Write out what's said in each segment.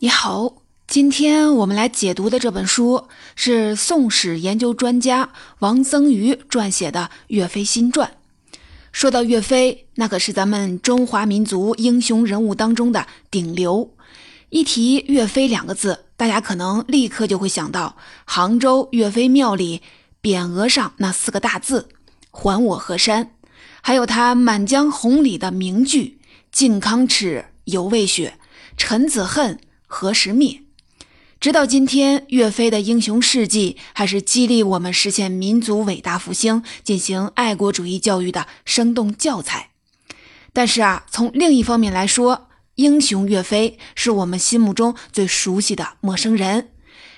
你好，今天我们来解读的这本书是宋史研究专家王曾瑜撰写的《岳飞新传》。说到岳飞，那可是咱们中华民族英雄人物当中的顶流。一提岳飞两个字，大家可能立刻就会想到杭州岳飞庙里匾额上那四个大字“还我河山”，还有他《满江红》里的名句“靖康耻，犹未雪；臣子恨。”何时灭？直到今天，岳飞的英雄事迹还是激励我们实现民族伟大复兴、进行爱国主义教育的生动教材。但是啊，从另一方面来说，英雄岳飞是我们心目中最熟悉的陌生人。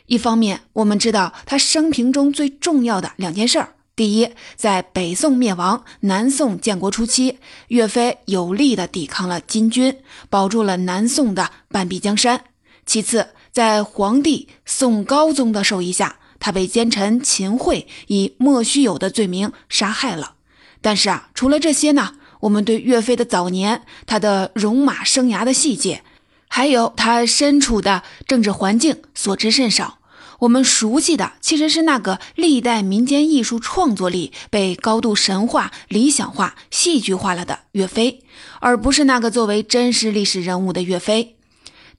一方面，我们知道他生平中最重要的两件事儿：第一，在北宋灭亡、南宋建国初期，岳飞有力地抵抗了金军，保住了南宋的半壁江山。其次，在皇帝宋高宗的授意下，他被奸臣秦桧以莫须有的罪名杀害了。但是啊，除了这些呢，我们对岳飞的早年、他的戎马生涯的细节，还有他身处的政治环境所知甚少。我们熟悉的其实是那个历代民间艺术创作力被高度神话、理想化、戏剧化了的岳飞，而不是那个作为真实历史人物的岳飞。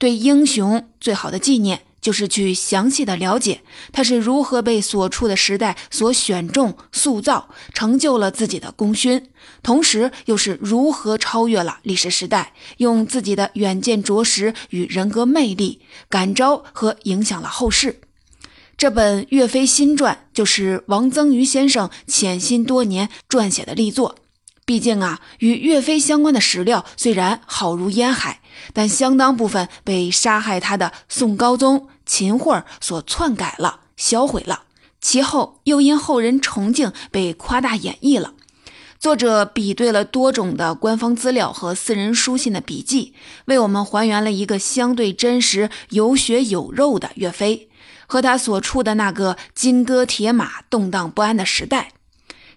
对英雄最好的纪念，就是去详细的了解他是如何被所处的时代所选中、塑造，成就了自己的功勋，同时又是如何超越了历史时代，用自己的远见卓识与人格魅力感召和影响了后世。这本《岳飞新传》就是王曾瑜先生潜心多年撰写的力作。毕竟啊，与岳飞相关的史料虽然好如烟海。但相当部分被杀害他的宋高宗秦桧所篡改了、销毁了，其后又因后人崇敬被夸大演绎了。作者比对了多种的官方资料和私人书信的笔记，为我们还原了一个相对真实、有血有肉的岳飞和他所处的那个金戈铁马、动荡不安的时代。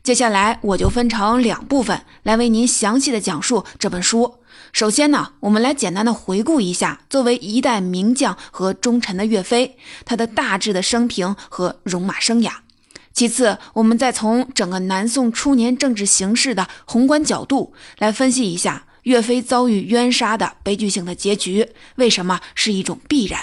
接下来我就分成两部分来为您详细的讲述这本书。首先呢，我们来简单的回顾一下作为一代名将和忠臣的岳飞，他的大致的生平和戎马生涯。其次，我们再从整个南宋初年政治形势的宏观角度来分析一下岳飞遭遇冤杀的悲剧性的结局，为什么是一种必然？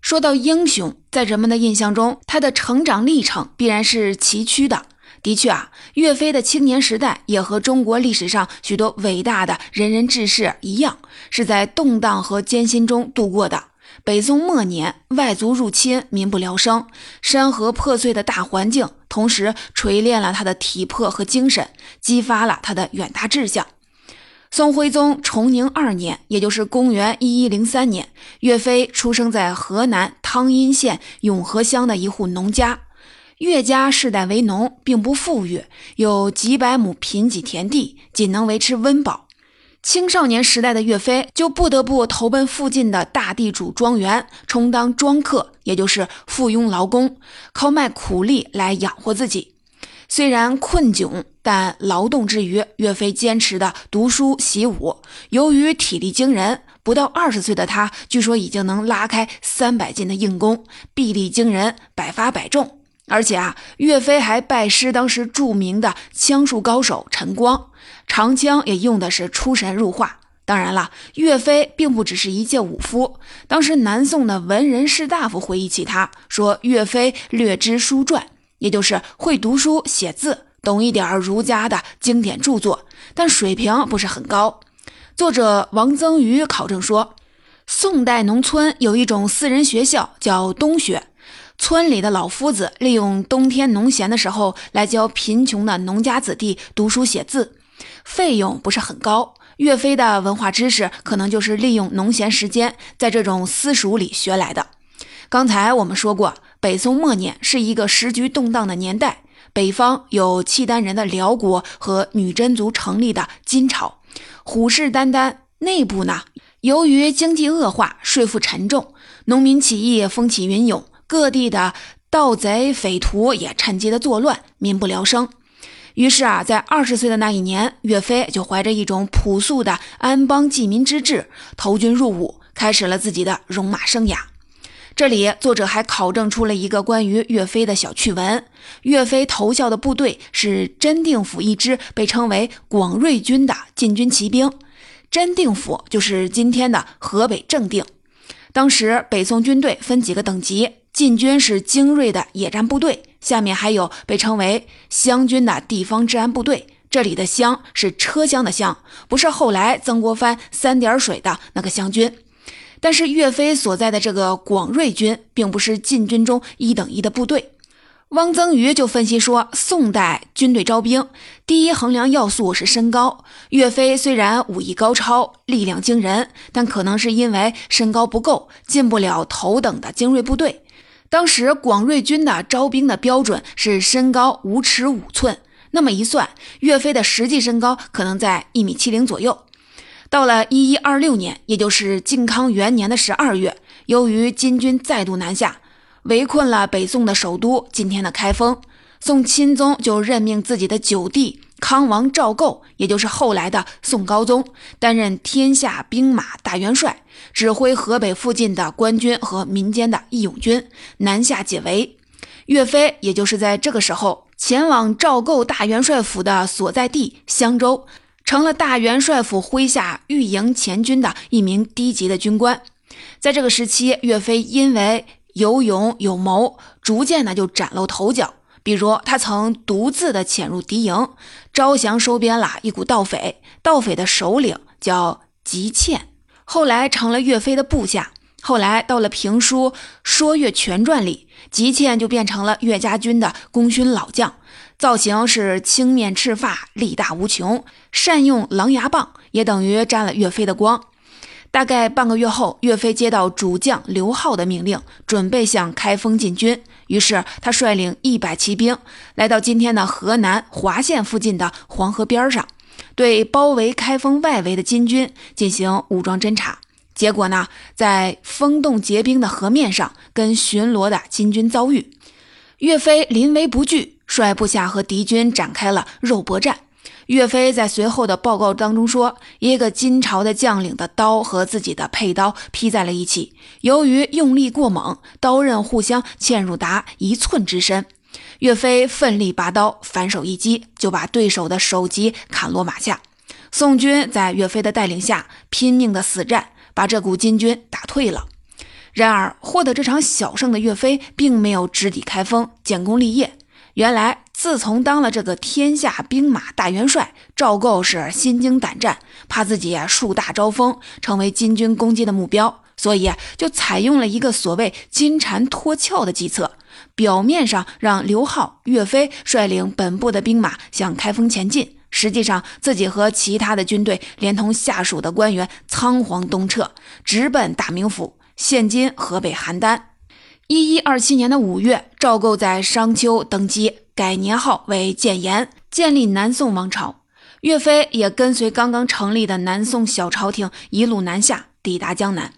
说到英雄，在人们的印象中，他的成长历程必然是崎岖的。的确啊，岳飞的青年时代也和中国历史上许多伟大的仁人志士一样，是在动荡和艰辛中度过的。北宋末年，外族入侵，民不聊生，山河破碎的大环境，同时锤炼了他的体魄和精神，激发了他的远大志向。宋徽宗崇宁二年，也就是公元一一零三年，岳飞出生在河南汤阴县永和乡的一户农家。岳家世代为农，并不富裕，有几百亩贫瘠田地，仅能维持温饱。青少年时代的岳飞就不得不投奔附近的大地主庄园，充当庄客，也就是附庸劳工，靠卖苦力来养活自己。虽然困窘，但劳动之余，岳飞坚持的读书习武。由于体力惊人，不到二十岁的他，据说已经能拉开三百斤的硬弓，臂力惊人，百发百中。而且啊，岳飞还拜师当时著名的枪术高手陈光，长枪也用的是出神入化。当然了，岳飞并不只是一介武夫。当时南宋的文人士大夫回忆起他，说岳飞略知书传，也就是会读书写字，懂一点儒家的经典著作，但水平不是很高。作者王增瑜考证说，宋代农村有一种私人学校，叫东学。村里的老夫子利用冬天农闲的时候来教贫穷的农家子弟读书写字，费用不是很高。岳飞的文化知识可能就是利用农闲时间在这种私塾里学来的。刚才我们说过，北宋末年是一个时局动荡的年代，北方有契丹人的辽国和女真族成立的金朝，虎视眈眈。内部呢，由于经济恶化，税负沉重，农民起义风起云涌。各地的盗贼匪徒也趁机的作乱，民不聊生。于是啊，在二十岁的那一年，岳飞就怀着一种朴素的安邦济民之志，投军入伍，开始了自己的戎马生涯。这里，作者还考证出了一个关于岳飞的小趣闻：岳飞投效的部队是真定府一支被称为广瑞军的禁军骑兵。真定府就是今天的河北正定。当时北宋军队分几个等级，禁军是精锐的野战部队，下面还有被称为湘军的地方治安部队。这里的湘是车厢的厢，不是后来曾国藩三点水的那个湘军。但是岳飞所在的这个广瑞军，并不是禁军中一等一的部队。汪曾瑜就分析说，宋代军队招兵第一衡量要素是身高。岳飞虽然武艺高超、力量惊人，但可能是因为身高不够，进不了头等的精锐部队。当时广瑞军的招兵的标准是身高五尺五寸，那么一算，岳飞的实际身高可能在一米七零左右。到了一一二六年，也就是靖康元年的十二月，由于金军再度南下，围困了北宋的首都今天的开封，宋钦宗就任命自己的九弟康王赵构，也就是后来的宋高宗，担任天下兵马大元帅，指挥河北附近的官军和民间的义勇军南下解围。岳飞也就是在这个时候前往赵构大元帅府的所在地襄州。成了大元帅府麾下御营前军的一名低级的军官。在这个时期，岳飞因为有勇有谋，逐渐呢就崭露头角。比如，他曾独自的潜入敌营，招降收编了一股盗匪。盗匪的首领叫吉倩，后来成了岳飞的部下。后来到了评书《说岳全传》里，吉倩就变成了岳家军的功勋老将。造型是青面赤发，力大无穷，善用狼牙棒，也等于沾了岳飞的光。大概半个月后，岳飞接到主将刘浩的命令，准备向开封进军。于是他率领一百骑兵来到今天的河南滑县附近的黄河边上，对包围开封外围的金军进行武装侦察。结果呢，在封洞结冰的河面上，跟巡逻的金军遭遇，岳飞临危不惧。率部下和敌军展开了肉搏战。岳飞在随后的报告当中说，一个金朝的将领的刀和自己的佩刀劈在了一起，由于用力过猛，刀刃互相嵌入达一寸之深。岳飞奋力拔刀，反手一击，就把对手的首级砍落马下。宋军在岳飞的带领下拼命的死战，把这股金军打退了。然而，获得这场小胜的岳飞并没有直抵开封，建功立业。原来，自从当了这个天下兵马大元帅，赵构是心惊胆战，怕自己树大招风，成为金军攻击的目标，所以就采用了一个所谓金蝉脱壳的计策。表面上让刘浩、岳飞率领本部的兵马向开封前进，实际上自己和其他的军队连同下属的官员仓皇东撤，直奔大名府（现今河北邯郸）。一一二七年的五月，赵构在商丘登基，改年号为建炎，建立南宋王朝。岳飞也跟随刚刚成立的南宋小朝廷一路南下，抵达江南。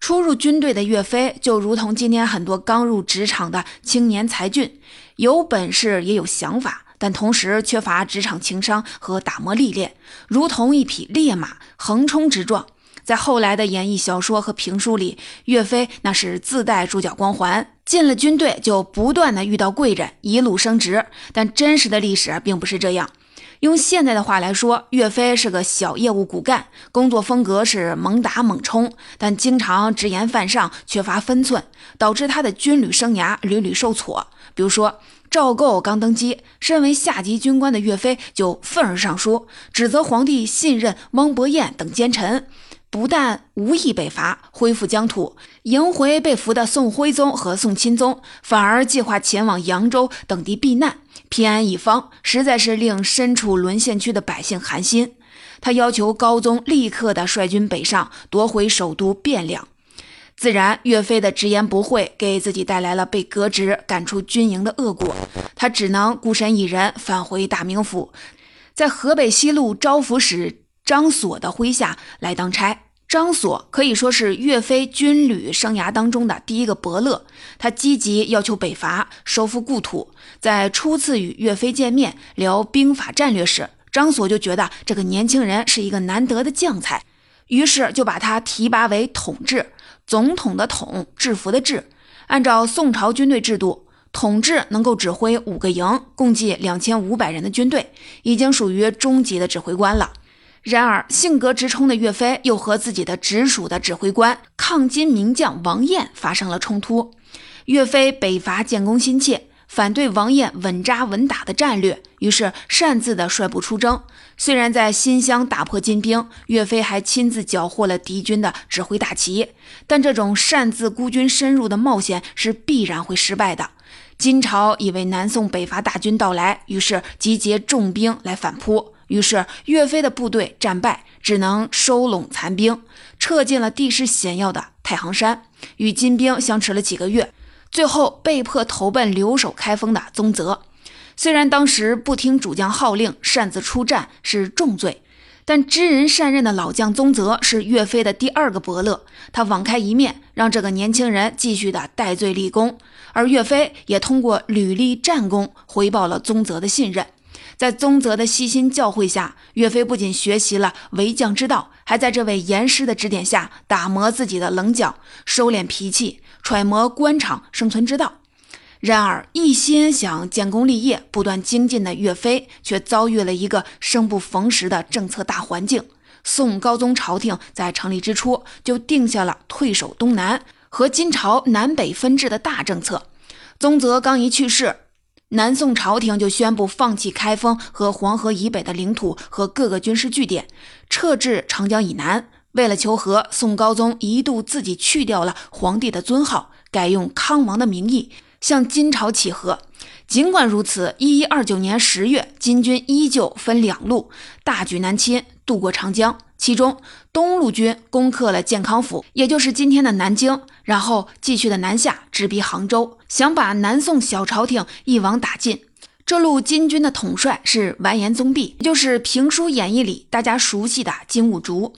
初入军队的岳飞，就如同今天很多刚入职场的青年才俊，有本事也有想法，但同时缺乏职场情商和打磨历练，如同一匹烈马横冲直撞。在后来的演义小说和评书里，岳飞那是自带主角光环，进了军队就不断的遇到贵人，一路升职。但真实的历史并不是这样。用现在的话来说，岳飞是个小业务骨干，工作风格是猛打猛冲，但经常直言犯上，缺乏分寸，导致他的军旅生涯屡屡受挫。比如说，赵构刚登基，身为下级军官的岳飞就愤而上书，指责皇帝信任汪伯彦等奸臣。不但无意北伐，恢复疆土，迎回被俘的宋徽宗和宋钦宗，反而计划前往扬州等地避难，偏安一方，实在是令身处沦陷区的百姓寒心。他要求高宗立刻的率军北上，夺回首都汴梁。自然，岳飞的直言不讳，给自己带来了被革职、赶出军营的恶果。他只能孤身一人返回大名府，在河北西路招抚使。张所的麾下来当差，张所可以说是岳飞军旅生涯当中的第一个伯乐，他积极要求北伐，收复故土。在初次与岳飞见面聊兵法战略时，张所就觉得这个年轻人是一个难得的将才，于是就把他提拔为统制，总统的统，制服的制。按照宋朝军队制度，统治能够指挥五个营，共计两千五百人的军队，已经属于中级的指挥官了。然而，性格直冲的岳飞又和自己的直属的指挥官抗金名将王彦发生了冲突。岳飞北伐建功心切，反对王彦稳扎稳打的战略，于是擅自的率部出征。虽然在新乡打破金兵，岳飞还亲自缴获了敌军的指挥大旗，但这种擅自孤军深入的冒险是必然会失败的。金朝以为南宋北伐大军到来，于是集结重兵来反扑。于是，岳飞的部队战败，只能收拢残兵，撤进了地势险要的太行山，与金兵相持了几个月，最后被迫投奔留守开封的宗泽。虽然当时不听主将号令，擅自出战是重罪，但知人善任的老将宗泽是岳飞的第二个伯乐，他网开一面，让这个年轻人继续的戴罪立功，而岳飞也通过屡立战功回报了宗泽的信任。在宗泽的悉心教诲下，岳飞不仅学习了为将之道，还在这位严师的指点下打磨自己的棱角，收敛脾气，揣摩官场生存之道。然而，一心想建功立业、不断精进的岳飞，却遭遇了一个生不逢时的政策大环境。宋高宗朝廷在成立之初就定下了退守东南和金朝南北分治的大政策。宗泽刚一去世。南宋朝廷就宣布放弃开封和黄河以北的领土和各个军事据点，撤至长江以南。为了求和，宋高宗一度自己去掉了皇帝的尊号，改用康王的名义向金朝乞和。尽管如此，一一二九年十月，金军依旧分两路大举南侵，渡过长江。其中，东路军攻克了建康府，也就是今天的南京，然后继续的南下，直逼杭州，想把南宋小朝廷一网打尽。这路金军的统帅是完颜宗弼，也就是评书演义里大家熟悉的金兀术。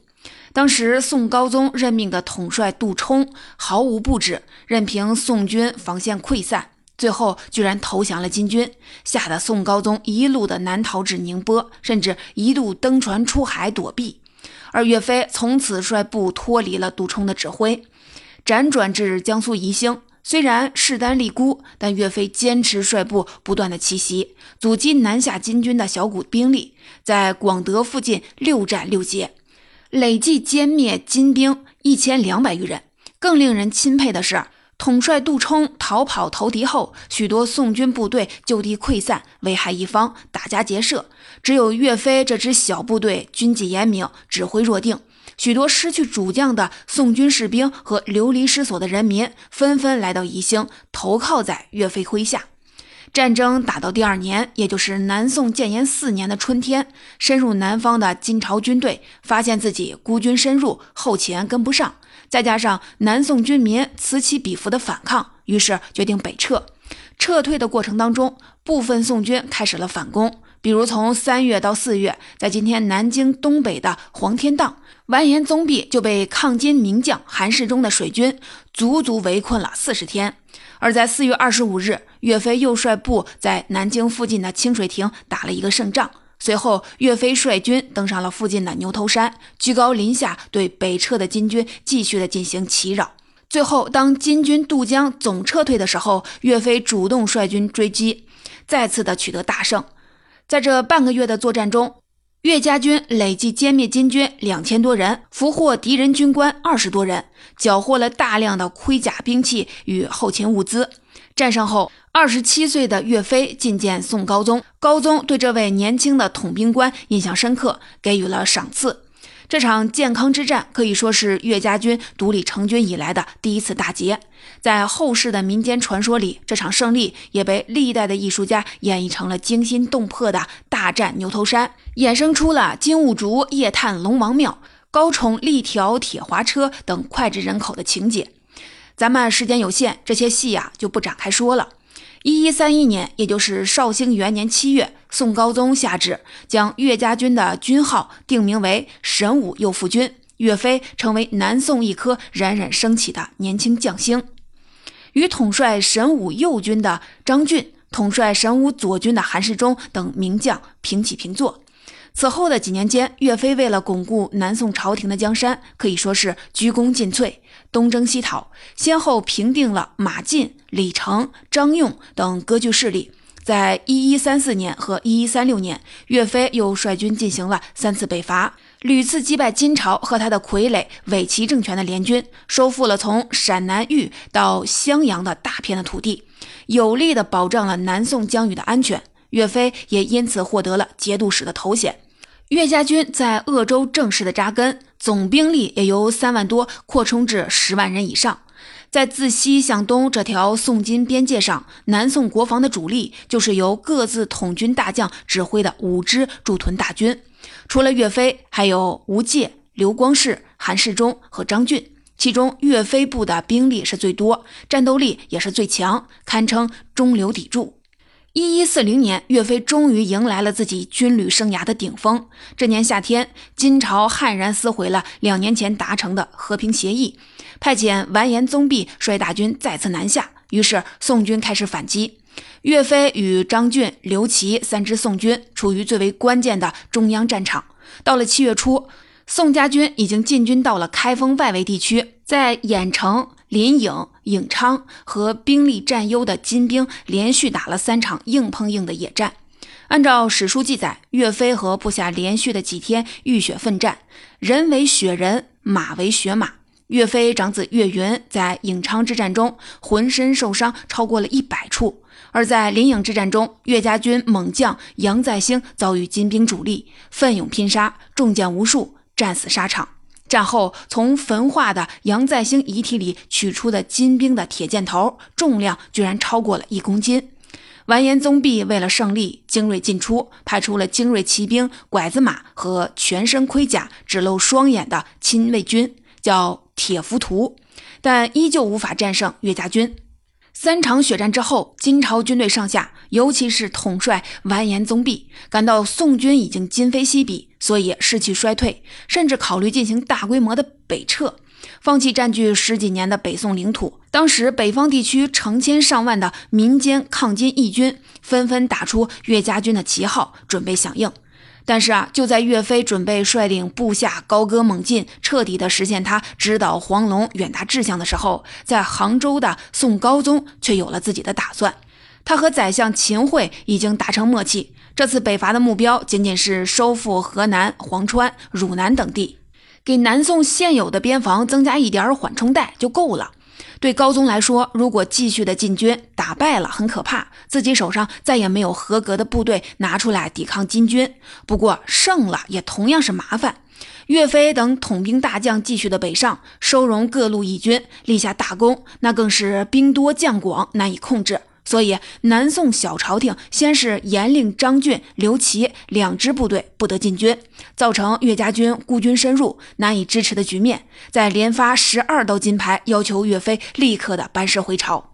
当时宋高宗任命的统帅杜充毫无布置，任凭宋军防线溃散，最后居然投降了金军，吓得宋高宗一路的南逃至宁波，甚至一度登船出海躲避。而岳飞从此率部脱离了杜充的指挥，辗转至江苏宜兴。虽然势单力孤，但岳飞坚持率部不断的奇袭，阻击南下金军的小股兵力，在广德附近六战六捷，累计歼灭金兵一千两百余人。更令人钦佩的是。统帅杜充逃跑投敌后，许多宋军部队就地溃散，危害一方，打家劫舍。只有岳飞这支小部队军纪严明，指挥若定。许多失去主将的宋军士兵和流离失所的人民，纷纷来到宜兴，投靠在岳飞麾下。战争打到第二年，也就是南宋建炎四年的春天，深入南方的金朝军队发现自己孤军深入，后勤跟不上。再加上南宋军民此起彼伏的反抗，于是决定北撤。撤退的过程当中，部分宋军开始了反攻，比如从三月到四月，在今天南京东北的黄天荡，完颜宗弼就被抗金名将韩世忠的水军足足围困了四十天。而在四月二十五日，岳飞又率部在南京附近的清水亭打了一个胜仗。随后，岳飞率军登上了附近的牛头山，居高临下对北撤的金军继续的进行袭扰。最后，当金军渡江总撤退的时候，岳飞主动率军追击，再次的取得大胜。在这半个月的作战中，岳家军累计歼灭金军两千多人，俘获敌人军官二十多人，缴获了大量的盔甲、兵器与后勤物资。战胜后，二十七岁的岳飞觐见宋高宗，高宗对这位年轻的统兵官印象深刻，给予了赏赐。这场建康之战可以说是岳家军独立成军以来的第一次大捷。在后世的民间传说里，这场胜利也被历代的艺术家演绎成了惊心动魄的大战牛头山，衍生出了金兀术夜探龙王庙、高崇力挑铁滑车等脍炙人口的情节。咱们时间有限，这些戏呀就不展开说了。一一三一年，也就是绍兴元年七月，宋高宗下旨将岳家军的军号定名为神武右副军，岳飞成为南宋一颗冉冉升起的年轻将星，与统帅神武右军的张俊、统帅神武左军的韩世忠等名将平起平坐。此后的几年间，岳飞为了巩固南宋朝廷的江山，可以说是鞠躬尽瘁，东征西讨，先后平定了马进、李成、张用等割据势力。在一一三四年和一一三六年，岳飞又率军进行了三次北伐，屡次击败金朝和他的傀儡伪齐政权的联军，收复了从陕南豫到襄阳的大片的土地，有力的保障了南宋疆域的安全。岳飞也因此获得了节度使的头衔。岳家军在鄂州正式的扎根，总兵力也由三万多扩充至十万人以上。在自西向东这条宋金边界上，南宋国防的主力就是由各自统军大将指挥的五支驻屯大军。除了岳飞，还有吴玠、刘光世、韩世忠和张俊。其中，岳飞部的兵力是最多，战斗力也是最强，堪称中流砥柱。一一四零年，岳飞终于迎来了自己军旅生涯的顶峰。这年夏天，金朝悍然撕毁了两年前达成的和平协议，派遣完颜宗弼率大军再次南下。于是，宋军开始反击。岳飞与张俊、刘琦三支宋军处于最为关键的中央战场。到了七月初，宋家军已经进军到了开封外围地区，在郾城。临颍、颍昌和兵力占优的金兵连续打了三场硬碰硬的野战。按照史书记载，岳飞和部下连续的几天浴血奋战，人为血人，马为血马。岳飞长子岳云在颍昌之战中浑身受伤超过了一百处，而在临颍之战中，岳家军猛将杨再兴遭遇金兵主力，奋勇拼杀，中箭无数，战死沙场。战后，从焚化的杨再兴遗体里取出的金兵的铁箭头，重量居然超过了一公斤。完颜宗弼为了胜利精锐尽出，派出了精锐骑兵、拐子马和全身盔甲只露双眼的亲卫军，叫铁浮屠，但依旧无法战胜岳家军。三场血战之后，金朝军队上下，尤其是统帅完颜宗弼，感到宋军已经今非昔比，所以士气衰退，甚至考虑进行大规模的北撤，放弃占据十几年的北宋领土。当时，北方地区成千上万的民间抗金义军纷纷打出岳家军的旗号，准备响应。但是啊，就在岳飞准备率领部下高歌猛进，彻底的实现他直捣黄龙远大志向的时候，在杭州的宋高宗却有了自己的打算。他和宰相秦桧已经达成默契，这次北伐的目标仅仅是收复河南、潢川、汝南等地，给南宋现有的边防增加一点缓冲带就够了。对高宗来说，如果继续的进军打败了，很可怕，自己手上再也没有合格的部队拿出来抵抗金军。不过胜了也同样是麻烦。岳飞等统兵大将继续的北上，收容各路义军，立下大功，那更是兵多将广，难以控制。所以，南宋小朝廷先是严令张俊、刘琦两支部队不得进军，造成岳家军孤军深入、难以支持的局面。再连发十二道金牌，要求岳飞立刻的班师回朝。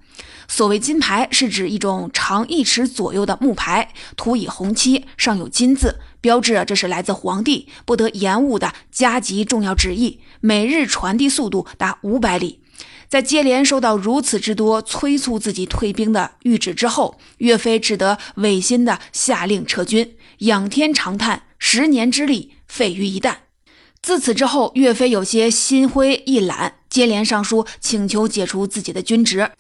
所谓金牌，是指一种长一尺左右的木牌，涂以红漆，上有金字，标志这是来自皇帝不得延误的加急重要旨意，每日传递速度达五百里。在接连收到如此之多催促自己退兵的谕旨之后，岳飞只得违心的下令撤军，仰天长叹：“十年之力废于一旦。”自此之后，岳飞有些心灰意懒，接连上书请求解除自己的军职，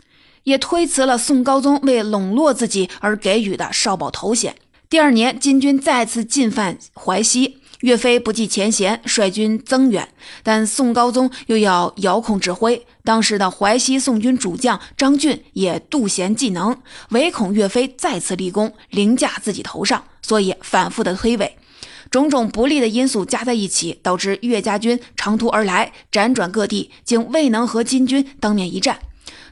也推辞了宋高宗为笼络自己而给予的少保头衔。第二年，金军再次进犯淮西。岳飞不计前嫌，率军增援，但宋高宗又要遥控指挥。当时的淮西宋军主将张俊也妒贤嫉能，唯恐岳飞再次立功凌驾自己头上，所以反复的推诿。种种不利的因素加在一起，导致岳家军长途而来，辗转各地，竟未能和金军当面一战。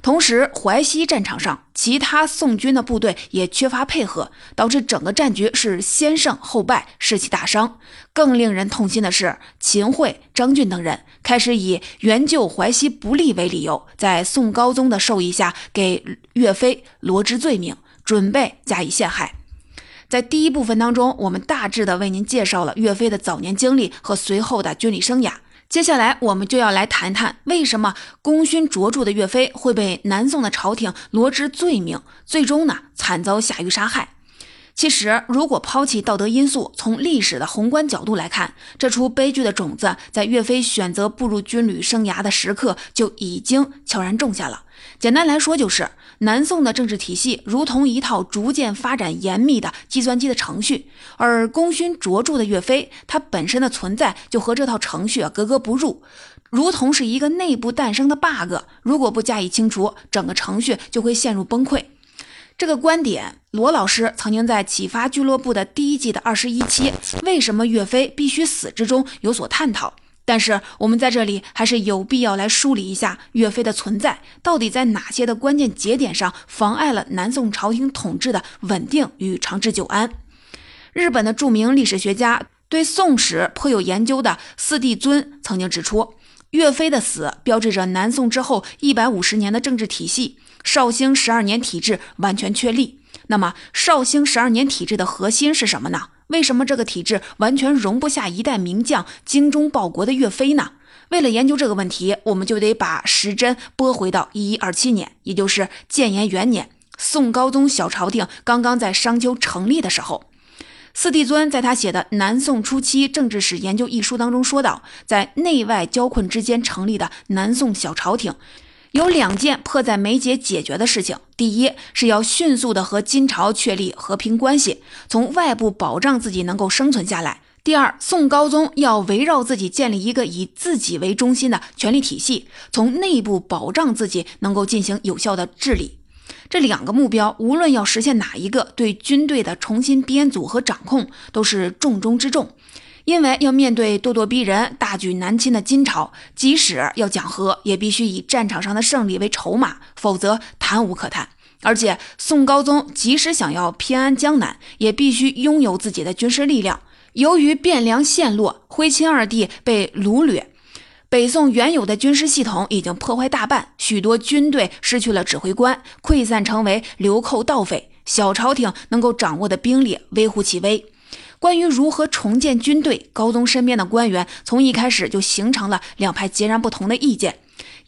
同时，淮西战场上，其他宋军的部队也缺乏配合，导致整个战局是先胜后败，士气大伤。更令人痛心的是，秦桧、张俊等人开始以援救淮西不利为理由，在宋高宗的授意下，给岳飞罗织罪名，准备加以陷害。在第一部分当中，我们大致的为您介绍了岳飞的早年经历和随后的军旅生涯。接下来，我们就要来谈谈为什么功勋卓著的岳飞会被南宋的朝廷罗织罪名，最终呢惨遭下狱杀害。其实，如果抛弃道德因素，从历史的宏观角度来看，这出悲剧的种子在岳飞选择步入军旅生涯的时刻就已经悄然种下了。简单来说，就是南宋的政治体系如同一套逐渐发展严密的计算机的程序，而功勋卓著的岳飞，他本身的存在就和这套程序格格不入，如同是一个内部诞生的 bug，如果不加以清除，整个程序就会陷入崩溃。这个观点，罗老师曾经在启发俱乐部的第一季的二十一期“为什么岳飞必须死”之中有所探讨。但是我们在这里还是有必要来梳理一下岳飞的存在到底在哪些的关键节点上妨碍了南宋朝廷统治的稳定与长治久安。日本的著名历史学家对宋史颇有研究的四帝尊曾经指出，岳飞的死标志着南宋之后一百五十年的政治体系绍兴十二年体制完全确立。那么，绍兴十二年体制的核心是什么呢？为什么这个体制完全容不下一代名将、精忠报国的岳飞呢？为了研究这个问题，我们就得把时针拨回到一一二七年，也就是建炎元年，宋高宗小朝廷刚刚在商丘成立的时候。四帝尊在他写的《南宋初期政治史研究》一书当中说道，在内外交困之间成立的南宋小朝廷。有两件迫在眉睫解决的事情：第一是要迅速的和金朝确立和平关系，从外部保障自己能够生存下来；第二，宋高宗要围绕自己建立一个以自己为中心的权力体系，从内部保障自己能够进行有效的治理。这两个目标，无论要实现哪一个，对军队的重新编组和掌控都是重中之重。因为要面对咄咄逼人、大举南侵的金朝，即使要讲和，也必须以战场上的胜利为筹码，否则谈无可谈。而且，宋高宗即使想要偏安江南，也必须拥有自己的军事力量。由于汴梁陷落，徽钦二帝被掳掠，北宋原有的军事系统已经破坏大半，许多军队失去了指挥官，溃散成为流寇盗匪，小朝廷能够掌握的兵力微乎其微。关于如何重建军队，高宗身边的官员从一开始就形成了两派截然不同的意见。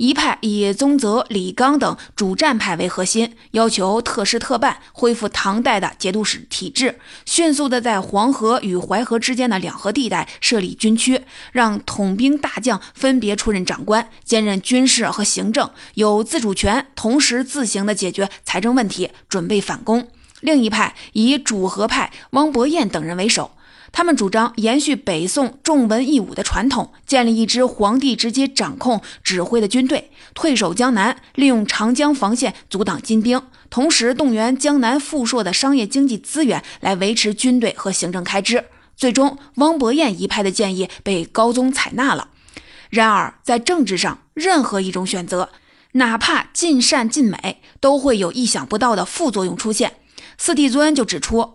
一派以宗泽、李纲等主战派为核心，要求特事特办，恢复唐代的节度使体制，迅速的在黄河与淮河之间的两河地带设立军区，让统兵大将分别出任长官，兼任军事和行政，有自主权，同时自行的解决财政问题，准备反攻。另一派以主和派汪伯彦等人为首，他们主张延续北宋重文抑武的传统，建立一支皇帝直接掌控指挥的军队，退守江南，利用长江防线阻挡金兵，同时动员江南富硕的商业经济资源来维持军队和行政开支。最终，汪伯彦一派的建议被高宗采纳了。然而，在政治上，任何一种选择，哪怕尽善尽美，都会有意想不到的副作用出现。四帝尊就指出，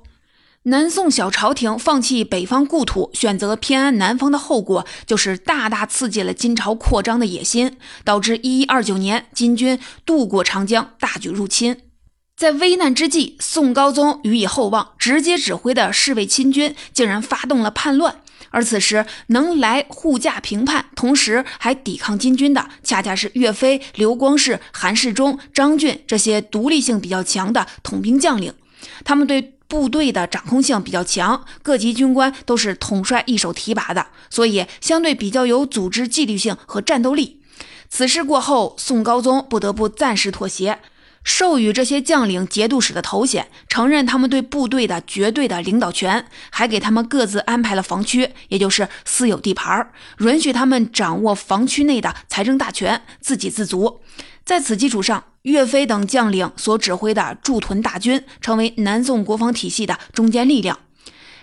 南宋小朝廷放弃北方故土，选择偏安南方的后果，就是大大刺激了金朝扩张的野心，导致一一二九年金军渡过长江，大举入侵。在危难之际，宋高宗予以厚望，直接指挥的侍卫亲军竟然发动了叛乱。而此时能来护驾平叛，同时还抵抗金军的，恰恰是岳飞、刘光世、韩世忠、张俊这些独立性比较强的统兵将领。他们对部队的掌控性比较强，各级军官都是统帅一手提拔的，所以相对比较有组织纪律性和战斗力。此事过后，宋高宗不得不暂时妥协，授予这些将领节度使的头衔，承认他们对部队的绝对的领导权，还给他们各自安排了防区，也就是私有地盘，允许他们掌握防区内的财政大权，自给自足。在此基础上，岳飞等将领所指挥的驻屯大军成为南宋国防体系的中坚力量。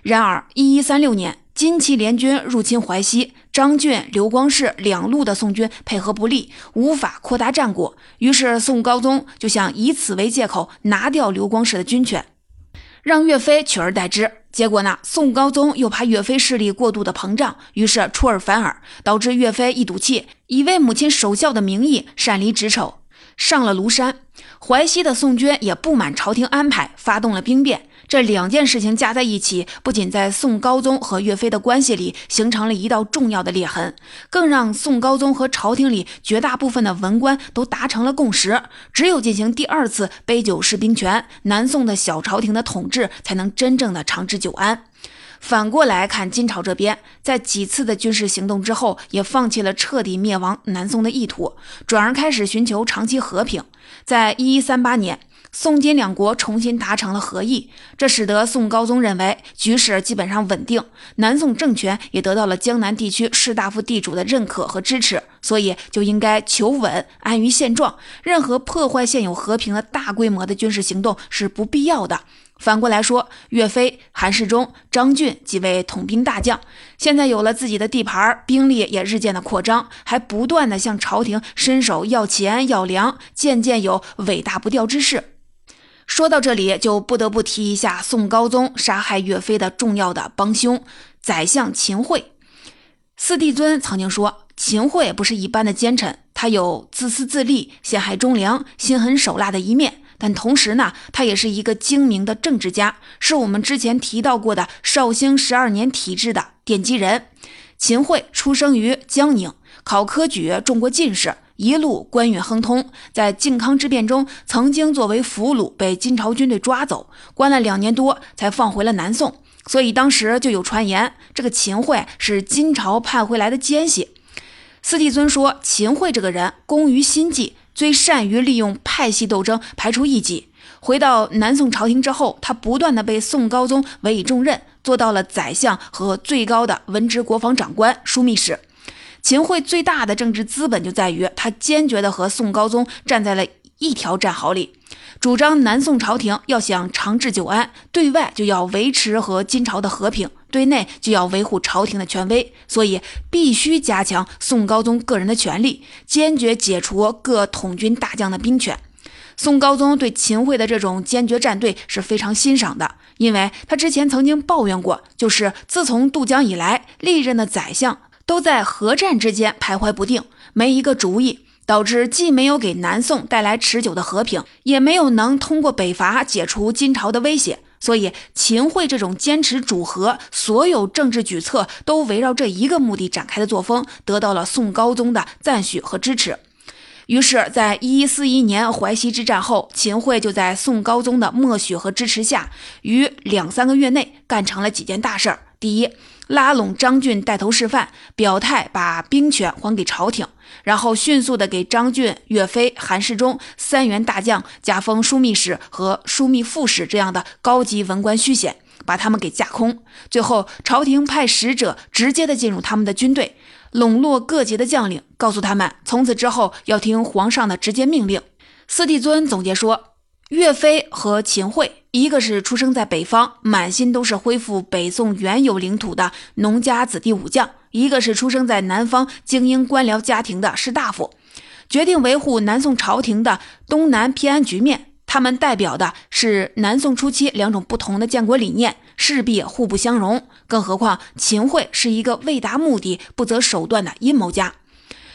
然而，一一三六年，金祁联军入侵淮西，张俊、刘光世两路的宋军配合不利，无法扩大战果。于是，宋高宗就想以此为借口拿掉刘光世的军权，让岳飞取而代之。结果呢，宋高宗又怕岳飞势力过度的膨胀，于是出尔反尔，导致岳飞一赌气，以为母亲守孝的名义擅离职守。上了庐山。淮西的宋军也不满朝廷安排，发动了兵变。这两件事情加在一起，不仅在宋高宗和岳飞的关系里形成了一道重要的裂痕，更让宋高宗和朝廷里绝大部分的文官都达成了共识：只有进行第二次杯酒释兵权，南宋的小朝廷的统治才能真正的长治久安。反过来看，金朝这边在几次的军事行动之后，也放弃了彻底灭亡南宋的意图，转而开始寻求长期和平。在一一三八年。宋金两国重新达成了和议，这使得宋高宗认为局势基本上稳定，南宋政权也得到了江南地区士大夫地主的认可和支持，所以就应该求稳，安于现状。任何破坏现有和平的大规模的军事行动是不必要的。反过来说，岳飞、韩世忠、张俊几位统兵大将，现在有了自己的地盘，兵力也日渐的扩张，还不断的向朝廷伸手要钱要粮，渐渐有尾大不掉之势。说到这里，就不得不提一下宋高宗杀害岳飞的重要的帮凶宰相秦桧。四帝尊曾经说，秦桧不是一般的奸臣，他有自私自利、陷害忠良、心狠手辣的一面，但同时呢，他也是一个精明的政治家，是我们之前提到过的绍兴十二年体制的奠基人。秦桧出生于江宁，考科举，中过进士。一路官运亨通，在靖康之变中，曾经作为俘虏被金朝军队抓走，关了两年多才放回了南宋。所以当时就有传言，这个秦桧是金朝派回来的奸细。四帝尊说，秦桧这个人工于心计，最善于利用派系斗争排除异己。回到南宋朝廷之后，他不断的被宋高宗委以重任，做到了宰相和最高的文职国防长官、枢密使。秦桧最大的政治资本就在于他坚决的和宋高宗站在了一条战壕里，主张南宋朝廷要想长治久安，对外就要维持和金朝的和平，对内就要维护朝廷的权威，所以必须加强宋高宗个人的权力，坚决解除各统军大将的兵权。宋高宗对秦桧的这种坚决站队是非常欣赏的，因为他之前曾经抱怨过，就是自从渡江以来，历任的宰相。都在和战之间徘徊不定，没一个主意，导致既没有给南宋带来持久的和平，也没有能通过北伐解除金朝的威胁。所以，秦桧这种坚持主和，所有政治举措都围绕这一个目的展开的作风，得到了宋高宗的赞许和支持。于是，在一一四一年淮西之战后，秦桧就在宋高宗的默许和支持下，于两三个月内干成了几件大事儿。第一，拉拢张俊带头示范，表态把兵权还给朝廷，然后迅速的给张俊、岳飞、韩世忠三员大将加封枢密使和枢密副使这样的高级文官虚衔，把他们给架空。最后，朝廷派使者直接的进入他们的军队，笼络各级的将领，告诉他们从此之后要听皇上的直接命令。四帝尊总结说。岳飞和秦桧，一个是出生在北方，满心都是恢复北宋原有领土的农家子弟武将；一个是出生在南方精英官僚家庭的士大夫，决定维护南宋朝廷的东南偏安局面。他们代表的是南宋初期两种不同的建国理念，势必互不相容。更何况秦桧是一个为达目的不择手段的阴谋家，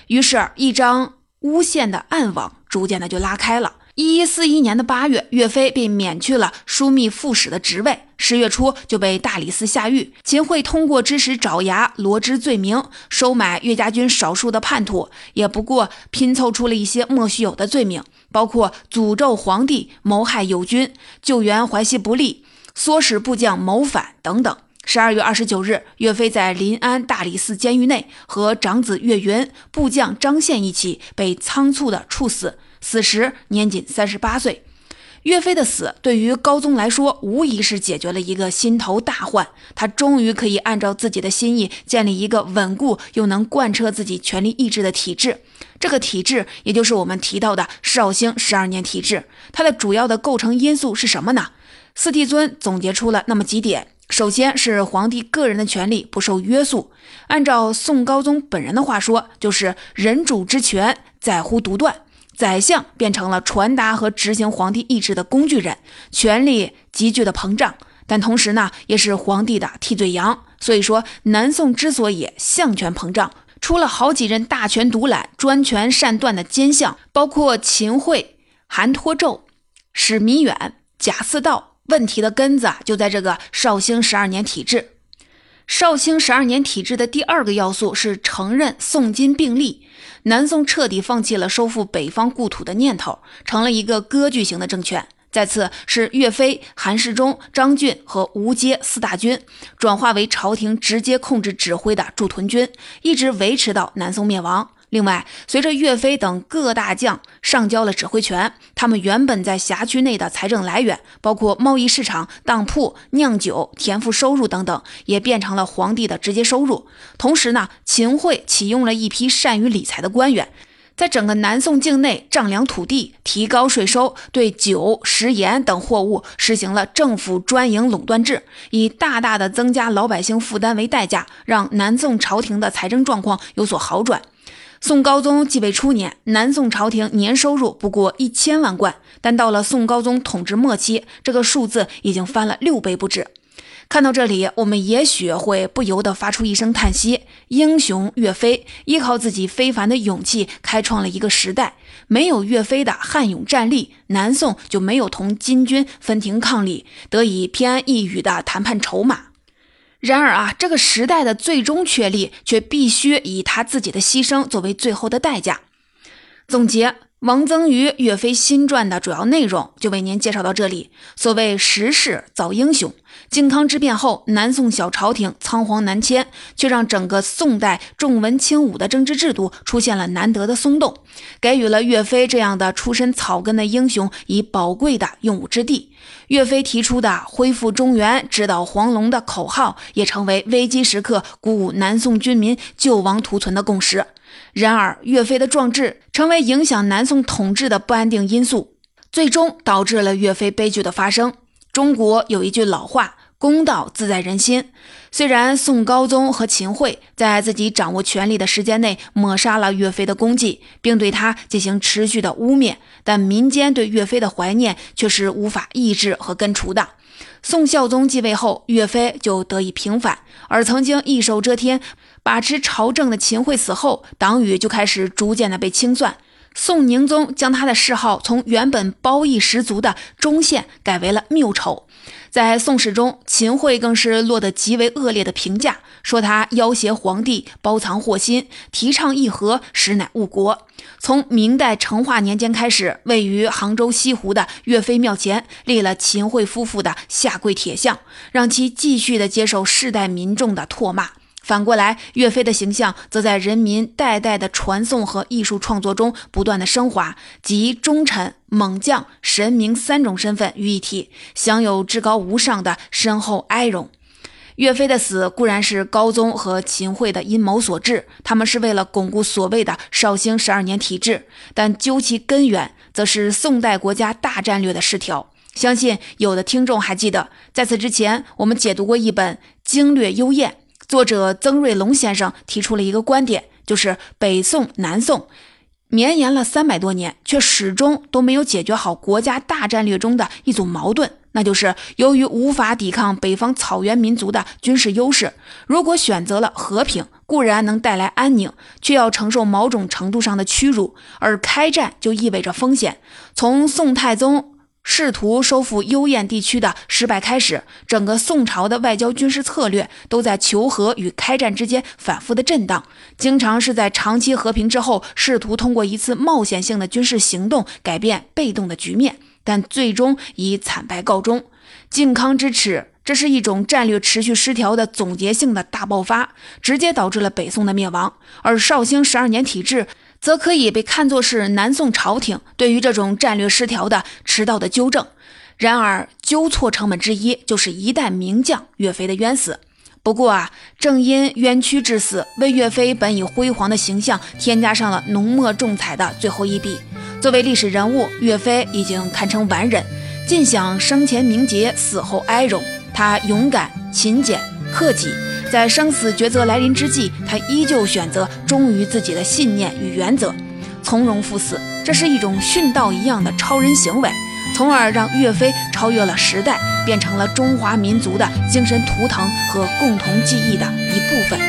于是，一张诬陷的暗网逐渐的就拉开了。一一四一年的八月，岳飞被免去了枢密副使的职位。十月初就被大理寺下狱。秦桧通过指使爪牙罗织罪名，收买岳家军少数的叛徒，也不过拼凑出了一些莫须有的罪名，包括诅咒皇帝、谋害友军、救援淮西不利、唆使部将谋反等等。十二月二十九日，岳飞在临安大理寺监狱内和长子岳云、部将张宪一起被仓促的处死。此时年仅三十八岁，岳飞的死对于高宗来说，无疑是解决了一个心头大患。他终于可以按照自己的心意，建立一个稳固又能贯彻自己权力意志的体制。这个体制，也就是我们提到的绍兴十二年体制。它的主要的构成因素是什么呢？四帝尊总结出了那么几点：首先是皇帝个人的权利不受约束，按照宋高宗本人的话说，就是人主之权在乎独断。宰相变成了传达和执行皇帝意志的工具人，权力急剧的膨胀，但同时呢，也是皇帝的替罪羊。所以说，南宋之所以相权膨胀，出了好几任大权独揽、专权擅断的奸相，包括秦桧、韩托胄、史弥远、贾似道。问题的根子就在这个绍兴十二年体制。绍兴十二年体制的第二个要素是承认宋金并立，南宋彻底放弃了收复北方故土的念头，成了一个割据型的政权。再次是岳飞、韩世忠、张俊和吴阶四大军转化为朝廷直接控制指挥的驻屯军，一直维持到南宋灭亡。另外，随着岳飞等各大将上交了指挥权，他们原本在辖区内的财政来源，包括贸易市场、当铺、酿酒、田赋收入等等，也变成了皇帝的直接收入。同时呢，秦桧启用了一批善于理财的官员，在整个南宋境内丈量土地、提高税收，对酒、食盐等货物实行了政府专营垄断制，以大大的增加老百姓负担为代价，让南宋朝廷的财政状况有所好转。宋高宗继位初年，南宋朝廷年收入不过一千万贯，但到了宋高宗统治末期，这个数字已经翻了六倍不止。看到这里，我们也许会不由得发出一声叹息：英雄岳飞依靠自己非凡的勇气，开创了一个时代。没有岳飞的悍勇战力，南宋就没有同金军分庭抗礼、得以偏安一隅的谈判筹码。然而啊，这个时代的最终确立，却必须以他自己的牺牲作为最后的代价。总结王曾瑜《岳飞新传》的主要内容，就为您介绍到这里。所谓时势造英雄。靖康之变后，南宋小朝廷仓皇南迁，却让整个宋代重文轻武的政治制度出现了难得的松动，给予了岳飞这样的出身草根的英雄以宝贵的用武之地。岳飞提出的“恢复中原，直捣黄龙”的口号，也成为危机时刻鼓舞南宋军民救亡图存的共识。然而，岳飞的壮志成为影响南宋统治的不安定因素，最终导致了岳飞悲剧的发生。中国有一句老话：“公道自在人心。”虽然宋高宗和秦桧在自己掌握权力的时间内抹杀了岳飞的功绩，并对他进行持续的污蔑，但民间对岳飞的怀念却是无法抑制和根除的。宋孝宗继位后，岳飞就得以平反，而曾经一手遮天、把持朝政的秦桧死后，党羽就开始逐渐的被清算。宋宁宗将他的谥号从原本褒义十足的忠献改为了谬丑，在宋史中，秦桧更是落得极为恶劣的评价，说他要挟皇帝，包藏祸心，提倡议和，实乃误国。从明代成化年间开始，位于杭州西湖的岳飞庙前立了秦桧夫妇的下跪铁像，让其继续的接受世代民众的唾骂。反过来，岳飞的形象则在人民代代的传颂和艺术创作中不断的升华，集忠臣、猛将、神明三种身份于一体，享有至高无上的深厚哀荣。岳飞的死固然是高宗和秦桧的阴谋所致，他们是为了巩固所谓的绍兴十二年体制，但究其根源，则是宋代国家大战略的失调。相信有的听众还记得，在此之前，我们解读过一本《经略幽燕》。作者曾瑞龙先生提出了一个观点，就是北宋、南宋绵延了三百多年，却始终都没有解决好国家大战略中的一组矛盾，那就是由于无法抵抗北方草原民族的军事优势，如果选择了和平，固然能带来安宁，却要承受某种程度上的屈辱，而开战就意味着风险。从宋太宗。试图收复幽燕地区的失败开始，整个宋朝的外交军事策略都在求和与开战之间反复的震荡，经常是在长期和平之后，试图通过一次冒险性的军事行动改变被动的局面，但最终以惨败告终。靖康之耻，这是一种战略持续失调的总结性的大爆发，直接导致了北宋的灭亡。而绍兴十二年体制。则可以被看作是南宋朝廷对于这种战略失调的迟到的纠正。然而，纠错成本之一就是一代名将岳飞的冤死。不过啊，正因冤屈致死，为岳飞本已辉煌的形象添加上了浓墨重彩的最后一笔。作为历史人物，岳飞已经堪称完人，尽享生前名节，死后哀荣。他勇敢、勤俭、克己。在生死抉择来临之际，他依旧选择忠于自己的信念与原则，从容赴死。这是一种殉道一样的超人行为，从而让岳飞超越了时代，变成了中华民族的精神图腾和共同记忆的一部分。